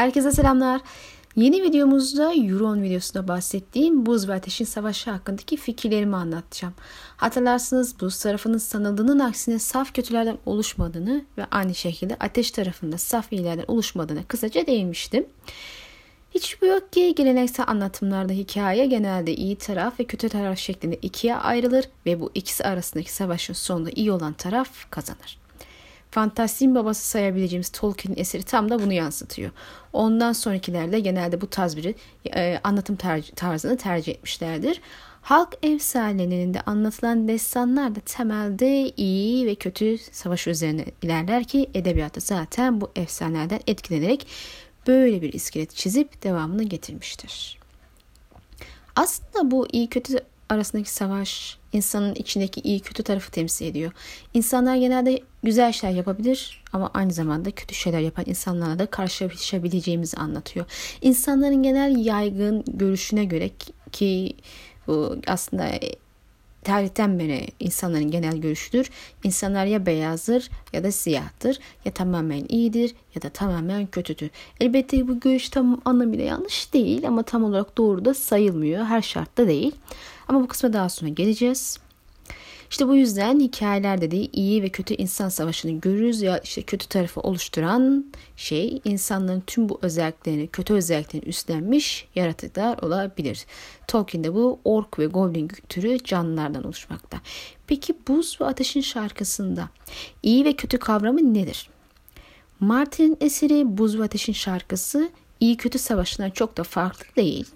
Herkese selamlar. Yeni videomuzda Euron videosunda bahsettiğim buz ve ateşin savaşı hakkındaki fikirlerimi anlatacağım. Hatırlarsınız buz tarafının sanıldığının aksine saf kötülerden oluşmadığını ve aynı şekilde ateş tarafında saf iyilerden oluşmadığını kısaca değinmiştim. Hiç şüphe yok ki geleneksel anlatımlarda hikaye genelde iyi taraf ve kötü taraf şeklinde ikiye ayrılır ve bu ikisi arasındaki savaşın sonunda iyi olan taraf kazanır. Fantastiğin babası sayabileceğimiz Tolkien'in eseri tam da bunu yansıtıyor. Ondan sonrakilerde genelde bu tarz bir e, anlatım tar- tarzını tercih etmişlerdir. Halk efsanelerinde anlatılan destanlar da temelde iyi ve kötü savaş üzerine ilerler ki edebiyatta zaten bu efsanelerden etkilenerek böyle bir iskelet çizip devamını getirmiştir. Aslında bu iyi kötü arasındaki savaş insanın içindeki iyi kötü tarafı temsil ediyor. İnsanlar genelde güzel şeyler yapabilir ama aynı zamanda kötü şeyler yapan insanlarla da karşılaşabileceğimizi anlatıyor. İnsanların genel yaygın görüşüne göre ki bu aslında tarihten beri insanların genel görüşüdür. İnsanlar ya beyazdır ya da siyahtır ya tamamen iyidir ya da tamamen kötüdür. Elbette bu görüş tam anlamıyla yanlış değil ama tam olarak doğru da sayılmıyor. Her şartta değil. Ama bu kısma daha sonra geleceğiz. İşte bu yüzden hikayelerde de iyi ve kötü insan savaşını görürüz ya işte kötü tarafı oluşturan şey insanların tüm bu özelliklerini, kötü özelliklerini üstlenmiş yaratıklar olabilir. Tolkien'de bu ork ve goblin türü canlılardan oluşmakta. Peki buz ve ateşin şarkısında iyi ve kötü kavramı nedir? Martin'in eseri Buz ve Ateşin şarkısı iyi kötü savaşından çok da farklı değil.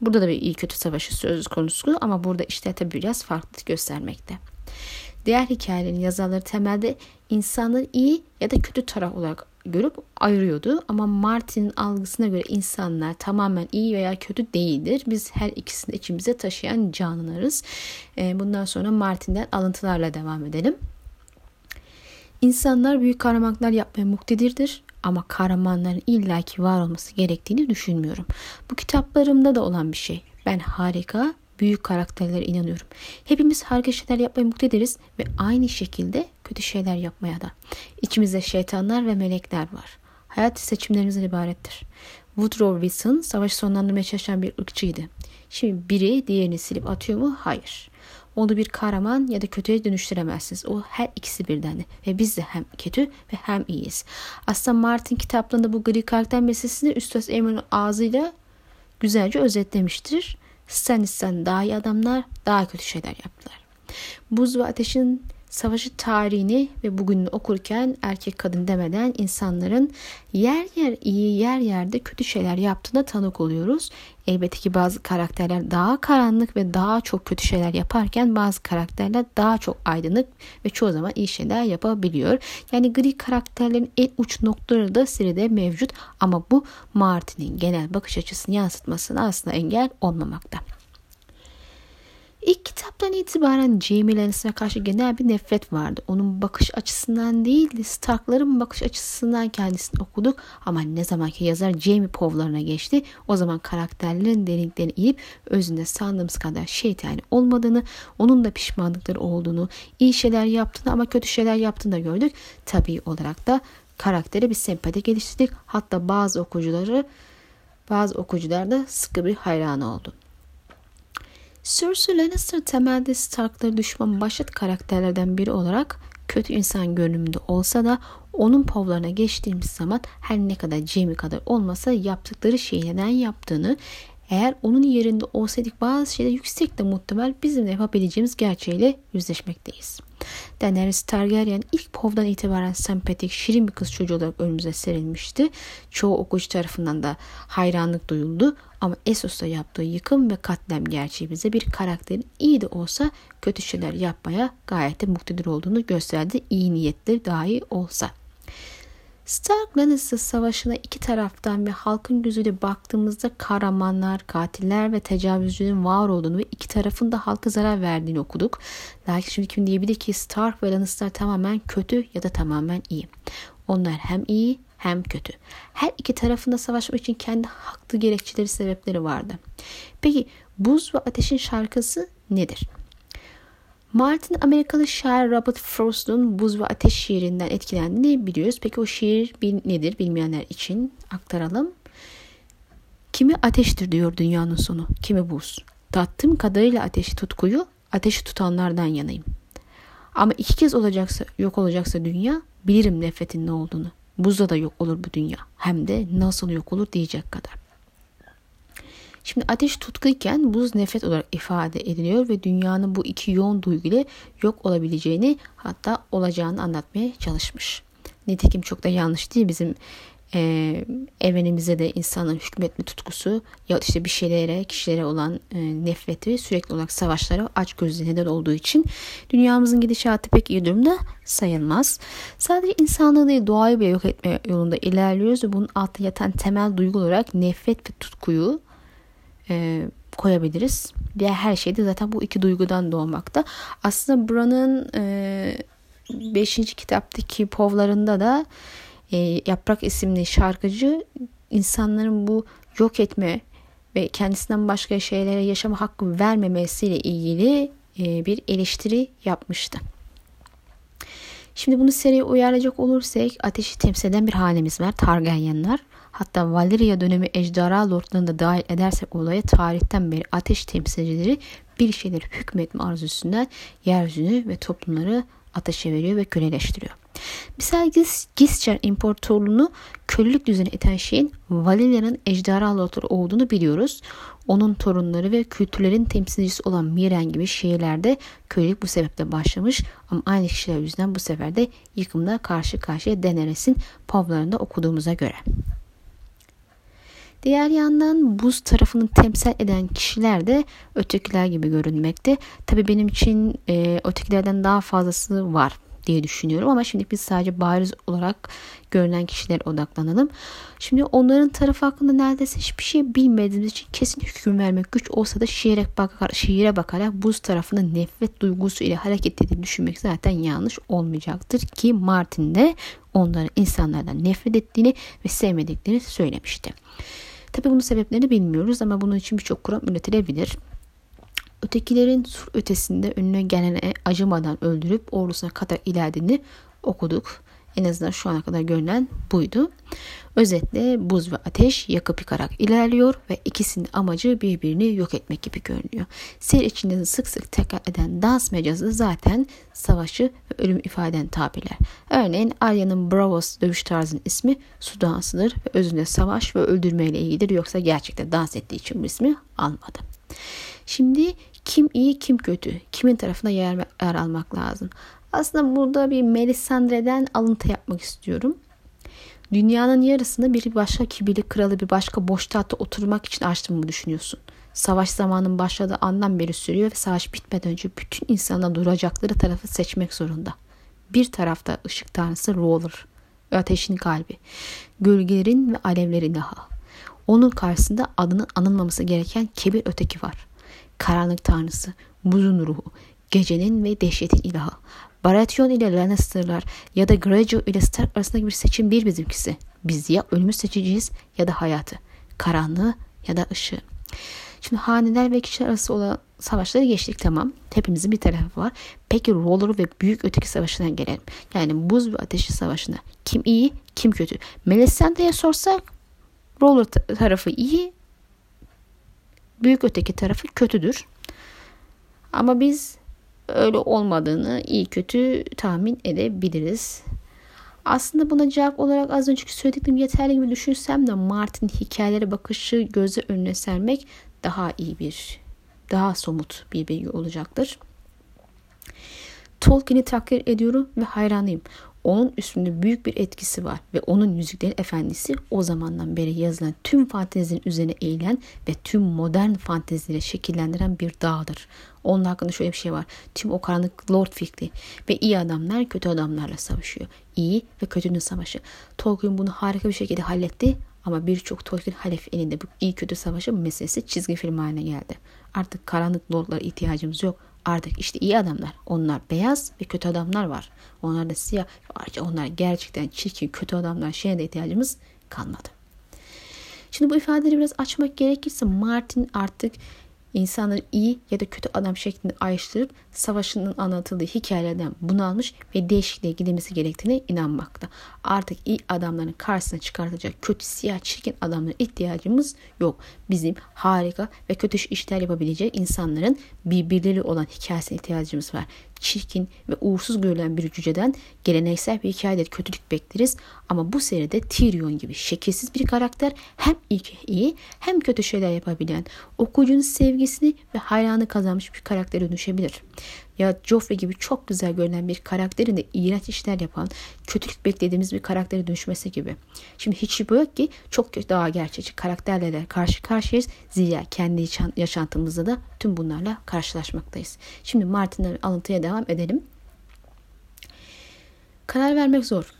Burada da bir iyi kötü savaşı söz konusu ama burada işte tabi biraz farklı göstermekte. Diğer hikayelerin yazarları temelde insanları iyi ya da kötü taraf olarak görüp ayırıyordu. Ama Martin'in algısına göre insanlar tamamen iyi veya kötü değildir. Biz her ikisini içimize taşıyan canlılarız. Ee, bundan sonra Martin'den alıntılarla devam edelim. İnsanlar büyük kahramanlıklar yapmaya muktedirdir ama kahramanların illaki var olması gerektiğini düşünmüyorum. Bu kitaplarımda da olan bir şey. Ben harika, büyük karakterlere inanıyorum. Hepimiz harika şeyler yapmaya muktediriz ve aynı şekilde kötü şeyler yapmaya da. İçimizde şeytanlar ve melekler var. Hayat seçimlerimizden ibarettir. Woodrow Wilson savaşı sonlandırmaya çalışan bir ırkçıydı. Şimdi biri diğerini silip atıyor mu? Hayır. Onu bir kahraman ya da kötüye dönüştüremezsiniz. O her ikisi birden ve biz de hem kötü ve hem iyiyiz. Aslında Martin kitaplarında bu gri karakter meselesini Üstad Emre'nin ağzıyla güzelce özetlemiştir. Stanis'ten daha iyi adamlar daha kötü şeyler yaptılar. Buz ve ateşin savaşı tarihini ve bugününü okurken erkek kadın demeden insanların yer yer iyi yer yerde kötü şeyler yaptığına tanık oluyoruz. Elbette ki bazı karakterler daha karanlık ve daha çok kötü şeyler yaparken bazı karakterler daha çok aydınlık ve çoğu zaman iyi şeyler yapabiliyor. Yani gri karakterlerin en uç noktaları da seride mevcut ama bu Martin'in genel bakış açısını yansıtmasına aslında engel olmamakta. İlk kitaptan itibaren Jamie Lannister'a karşı genel bir nefret vardı. Onun bakış açısından değil de Stark'ların bakış açısından kendisini okuduk. Ama ne zamanki yazar Jamie povlarına geçti o zaman karakterlerin derinliklerini inip özünde sandığımız kadar şeytani olmadığını, onun da pişmanlıkları olduğunu, iyi şeyler yaptığını ama kötü şeyler yaptığını da gördük. Tabii olarak da karaktere bir sempati geliştirdik. Hatta bazı okuyucuları bazı okuyucular da sıkı bir hayranı oldu. Cersei Lannister temelde Stark'ları düşman başat karakterlerden biri olarak kötü insan görünümünde olsa da onun povlarına geçtiğimiz zaman her ne kadar Jamie kadar olmasa yaptıkları şeyi neden yaptığını eğer onun yerinde olsaydık bazı şeyler yüksek de muhtemel bizim de yapabileceğimiz gerçeğiyle yüzleşmekteyiz. Daenerys Targaryen ilk povdan itibaren sempatik, şirin bir kız çocuğu olarak önümüze serilmişti. Çoğu okuyucu tarafından da hayranlık duyuldu. Ama Essos'ta yaptığı yıkım ve katlem gerçeği bize bir karakterin iyi de olsa kötü şeyler yapmaya gayet de muktedir olduğunu gösterdi. İyi niyetli dahi olsa. Stark Lannister savaşına iki taraftan ve halkın gözüyle baktığımızda kahramanlar, katiller ve tecavüzcülerin var olduğunu ve iki tarafın da halka zarar verdiğini okuduk. Lakin şimdi kim diyebilir ki Stark ve Lannister tamamen kötü ya da tamamen iyi. Onlar hem iyi hem kötü. Her iki tarafında savaşmak için kendi haklı gerekçeleri sebepleri vardı. Peki buz ve ateşin şarkısı nedir? Martin Amerikalı şair Robert Frost'un Buz ve Ateş şiirinden etkilendiğini biliyoruz. Peki o şiir nedir bilmeyenler için aktaralım. Kimi ateştir diyor dünyanın sonu, kimi buz. Tattığım kadarıyla ateşi tutkuyu, ateşi tutanlardan yanayım. Ama iki kez olacaksa, yok olacaksa dünya, bilirim nefretin ne olduğunu. Buzda da yok olur bu dünya. Hem de nasıl yok olur diyecek kadar. Şimdi ateş tutkuyken buz nefret olarak ifade ediliyor ve dünyanın bu iki yoğun duyguyla yok olabileceğini hatta olacağını anlatmaya çalışmış. Nitekim çok da yanlış değil bizim e, evrenimize de insanın hükmetme tutkusu ya işte bir şeylere, kişilere olan e, nefreti sürekli olarak savaşlara aç gözlü neden olduğu için dünyamızın gidişatı pek iyi durumda sayılmaz. Sadece insanlığı değil doğayı bile yok etme yolunda ilerliyoruz ve bunun altında yatan temel duygu olarak nefret ve tutkuyu e, koyabiliriz. Diğer her şey de zaten bu iki duygudan doğmakta. Aslında buranın 5. E, kitaptaki povlarında da e, Yaprak isimli şarkıcı insanların bu yok etme ve kendisinden başka şeylere yaşama hakkı vermemesiyle ilgili e, bir eleştiri yapmıştı. Şimdi bunu seriye uyarlayacak olursak ateşi temsil eden bir halimiz var. Targaryenler. Hatta Valyria dönemi ejderha lordlarını da dahil edersek olaya tarihten beri ateş temsilcileri bir şeyleri hükmetme arzusundan yeryüzünü ve toplumları ateşe veriyor ve köleleştiriyor. Misal Gischer İmparatorluğunu kölelik düzeni iten şeyin Valeria'nın ejderha lordları olduğunu biliyoruz. Onun torunları ve kültürlerin temsilcisi olan Miren gibi şehirlerde kölelik bu sebeple başlamış ama aynı kişiler yüzünden bu sefer de yıkımla karşı karşıya Deneres'in povlarında okuduğumuza göre. Diğer yandan buz tarafını temsil eden kişiler de ötekiler gibi görünmekte. Tabi benim için e, ötekilerden daha fazlası var diye düşünüyorum ama şimdi biz sadece bariz olarak görünen kişilere odaklanalım. Şimdi onların tarafı hakkında neredeyse hiçbir şey bilmediğimiz için kesin hüküm vermek güç olsa da şiire, bakar, şiire bakarak buz tarafının nefret duygusu ile hareket ettiğini düşünmek zaten yanlış olmayacaktır ki Martin de onların insanlardan nefret ettiğini ve sevmediklerini söylemişti. Tabi bunun sebeplerini bilmiyoruz ama bunun için birçok kuram üretilebilir. Ötekilerin sur ötesinde önüne gelene acımadan öldürüp ordusuna kadar ilerlediğini okuduk. En azından şu ana kadar görünen buydu. Özetle buz ve ateş yakıp yıkarak ilerliyor ve ikisinin amacı birbirini yok etmek gibi görünüyor. Seyir içinde sık sık tekrar eden dans mecazı zaten savaşı ve ölüm ifade eden tabirler. Örneğin Arya'nın Bravos dövüş tarzının ismi su dansıdır ve özünde savaş ve öldürme ile ilgilidir yoksa gerçekten dans ettiği için bu ismi almadı. Şimdi kim iyi kim kötü, kimin tarafına yer, yer almak lazım. Aslında burada bir Melisandre'den alıntı yapmak istiyorum. Dünyanın yarısını bir başka kibirli kralı bir başka boş tahta oturmak için açtım mı düşünüyorsun? Savaş zamanının başladığı andan beri sürüyor ve savaş bitmeden önce bütün insanlar duracakları tarafı seçmek zorunda. Bir tarafta ışık tanrısı Roller ateşin kalbi. Gölgelerin ve alevlerin daha. Onun karşısında adının anılmaması gereken kebir öteki var. Karanlık tanrısı, buzun ruhu, gecenin ve dehşetin ilahı. Baratheon ile Lannister'lar ya da Greyjoy ile Stark arasındaki bir seçim değil bizimkisi. Biz ya ölümü seçeceğiz ya da hayatı. Karanlığı ya da ışığı. Şimdi haneler ve kişiler arası olan savaşları geçtik tamam. Hepimizin bir tarafı var. Peki Roller ve Büyük Öteki Savaşı'na gelelim. Yani buz ve ateşi savaşına. Kim iyi, kim kötü? Melisandre'ye sorsak Roller tarafı iyi, büyük öteki tarafı kötüdür. Ama biz öyle olmadığını iyi kötü tahmin edebiliriz. Aslında buna cevap olarak az önceki söylediklerim yeterli gibi düşünsem de Martin hikayelere bakışı göze önüne sermek daha iyi bir, daha somut bir bilgi olacaktır. Tolkien'i takdir ediyorum ve hayranıyım. Onun üstünde büyük bir etkisi var ve onun Yüzüklerin Efendisi o zamandan beri yazılan tüm fantezinin üzerine eğilen ve tüm modern fantezileri şekillendiren bir dağdır. Onun hakkında şöyle bir şey var. Tüm o karanlık Lord fikri ve iyi adamlar kötü adamlarla savaşıyor. İyi ve kötünün savaşı. Tolkien bunu harika bir şekilde halletti ama birçok Tolkien halef elinde bu iyi kötü savaşı meselesi çizgi film haline geldi. Artık karanlık lordlara ihtiyacımız yok. Artık işte iyi adamlar. Onlar beyaz ve kötü adamlar var. Onlar da siyah. Ayrıca onlar gerçekten çirkin kötü adamlar. Şeye de ihtiyacımız kalmadı. Şimdi bu ifadeleri biraz açmak gerekirse Martin artık insanları iyi ya da kötü adam şeklinde ayrıştırıp savaşının anlatıldığı hikayelerden bunalmış ve değişikliğe gidilmesi gerektiğine inanmakta. Artık iyi adamların karşısına çıkartacak kötü, siyah, çirkin adamlara ihtiyacımız yok. Bizim harika ve kötü işler yapabilecek insanların birbirleri olan hikayesine ihtiyacımız var çirkin ve uğursuz görülen bir cüceden geleneksel bir hikayede kötülük bekleriz. Ama bu seride Tyrion gibi şekilsiz bir karakter hem iyi hem kötü şeyler yapabilen, okuyucunun sevgisini ve hayranı kazanmış bir karaktere dönüşebilir ya Joffrey gibi çok güzel görünen bir karakterin de iğrenç işler yapan, kötülük beklediğimiz bir karaktere dönüşmesi gibi. Şimdi hiç bu yok ki çok daha gerçekçi karakterlerle karşı karşıyayız. Zira kendi yaşantımızda da tüm bunlarla karşılaşmaktayız. Şimdi Martin'den alıntıya devam edelim. Karar vermek zor.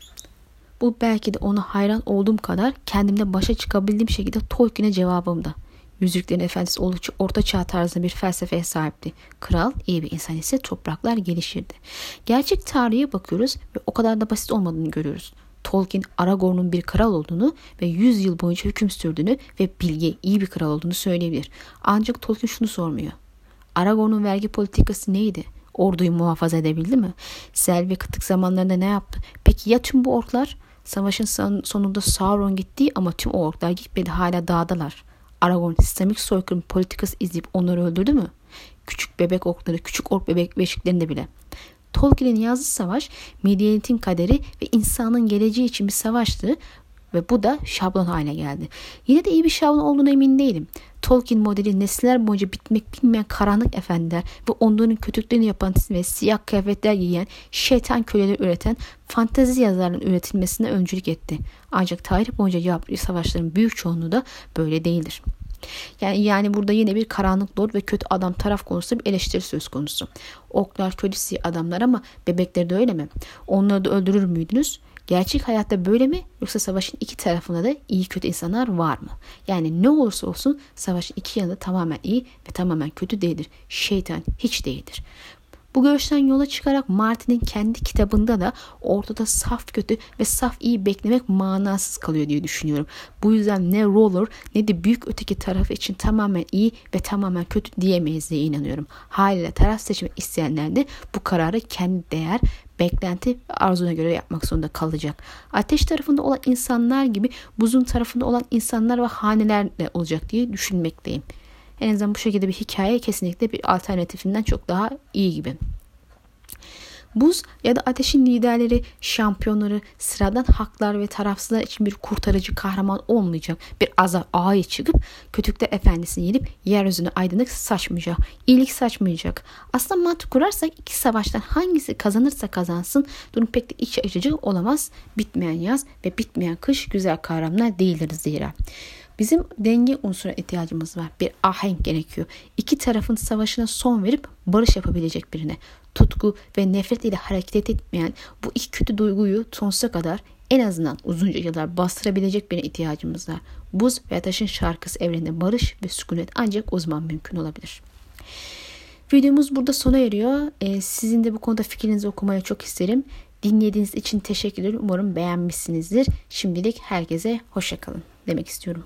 Bu belki de ona hayran olduğum kadar kendimde başa çıkabildiğim şekilde Tolkien'e cevabımda. Yüzüklerin Efendisi oldukça orta çağ tarzında bir felsefeye sahipti. Kral iyi bir insan ise topraklar gelişirdi. Gerçek tarihe bakıyoruz ve o kadar da basit olmadığını görüyoruz. Tolkien Aragorn'un bir kral olduğunu ve 100 yıl boyunca hüküm sürdüğünü ve bilge iyi bir kral olduğunu söyleyebilir. Ancak Tolkien şunu sormuyor. Aragorn'un vergi politikası neydi? Orduyu muhafaza edebildi mi? Sel ve kıtlık zamanlarında ne yaptı? Peki ya tüm bu orklar? Savaşın sonunda Sauron gitti ama tüm o orklar gitmedi hala dağdalar. Aragon sistemik soykırım politikası izleyip onları öldürdü mü? Küçük bebek orkları, küçük ork bebek beşiklerinde bile. Tolkien'in yazdığı savaş medeniyetin kaderi ve insanın geleceği için bir savaştı ve bu da şablon haline geldi. Yine de iyi bir şablon olduğuna emin değilim. Tolkien modeli nesiller boyunca bitmek bilmeyen karanlık efendiler ve onların kötülüklerini yapan ve siyah kıyafetler giyen şeytan köleleri üreten fantezi yazarların üretilmesine öncülük etti. Ancak tarih boyunca yaptığı savaşların büyük çoğunluğu da böyle değildir. Yani, yani burada yine bir karanlık lord ve kötü adam taraf konusu bir eleştiri söz konusu. Oklar kötü adamlar ama bebekleri de öyle mi? Onları da öldürür müydünüz? Gerçek hayatta böyle mi yoksa savaşın iki tarafında da iyi kötü insanlar var mı? Yani ne olursa olsun savaşın iki yanında tamamen iyi ve tamamen kötü değildir. Şeytan hiç değildir. Bu görüşten yola çıkarak Martin'in kendi kitabında da ortada saf kötü ve saf iyi beklemek manasız kalıyor diye düşünüyorum. Bu yüzden ne Roller ne de büyük öteki tarafı için tamamen iyi ve tamamen kötü diyemeyiz diye inanıyorum. Haliyle taraf seçimi isteyenler de bu kararı kendi değer beklenti arzuna göre yapmak zorunda kalacak. Ateş tarafında olan insanlar gibi buzun tarafında olan insanlar ve haneler de olacak diye düşünmekteyim. En azından bu şekilde bir hikaye kesinlikle bir alternatifinden çok daha iyi gibi. Buz ya da ateşin liderleri, şampiyonları, sıradan haklar ve tarafsızlar için bir kurtarıcı kahraman olmayacak. Bir azar ağaya çıkıp kötülükler efendisini yenip yeryüzüne aydınlık saçmayacak. iyilik saçmayacak. Aslında mantık kurarsak iki savaştan hangisi kazanırsa kazansın durum pek de iç açıcı olamaz. Bitmeyen yaz ve bitmeyen kış güzel kahramanlar değildir zira. Bizim denge unsura ihtiyacımız var. Bir ahenk gerekiyor. İki tarafın savaşına son verip barış yapabilecek birine. Tutku ve nefret ile hareket etmeyen bu iki kötü duyguyu sonsuza kadar en azından uzunca yıllar bastırabilecek birine ihtiyacımız var. Buz ve ateşin şarkısı evreninde barış ve sükunet ancak o zaman mümkün olabilir. Videomuz burada sona eriyor. Ee, sizin de bu konuda fikrinizi okumaya çok isterim. Dinlediğiniz için teşekkür ederim. Umarım beğenmişsinizdir. Şimdilik herkese hoşçakalın demek istiyorum.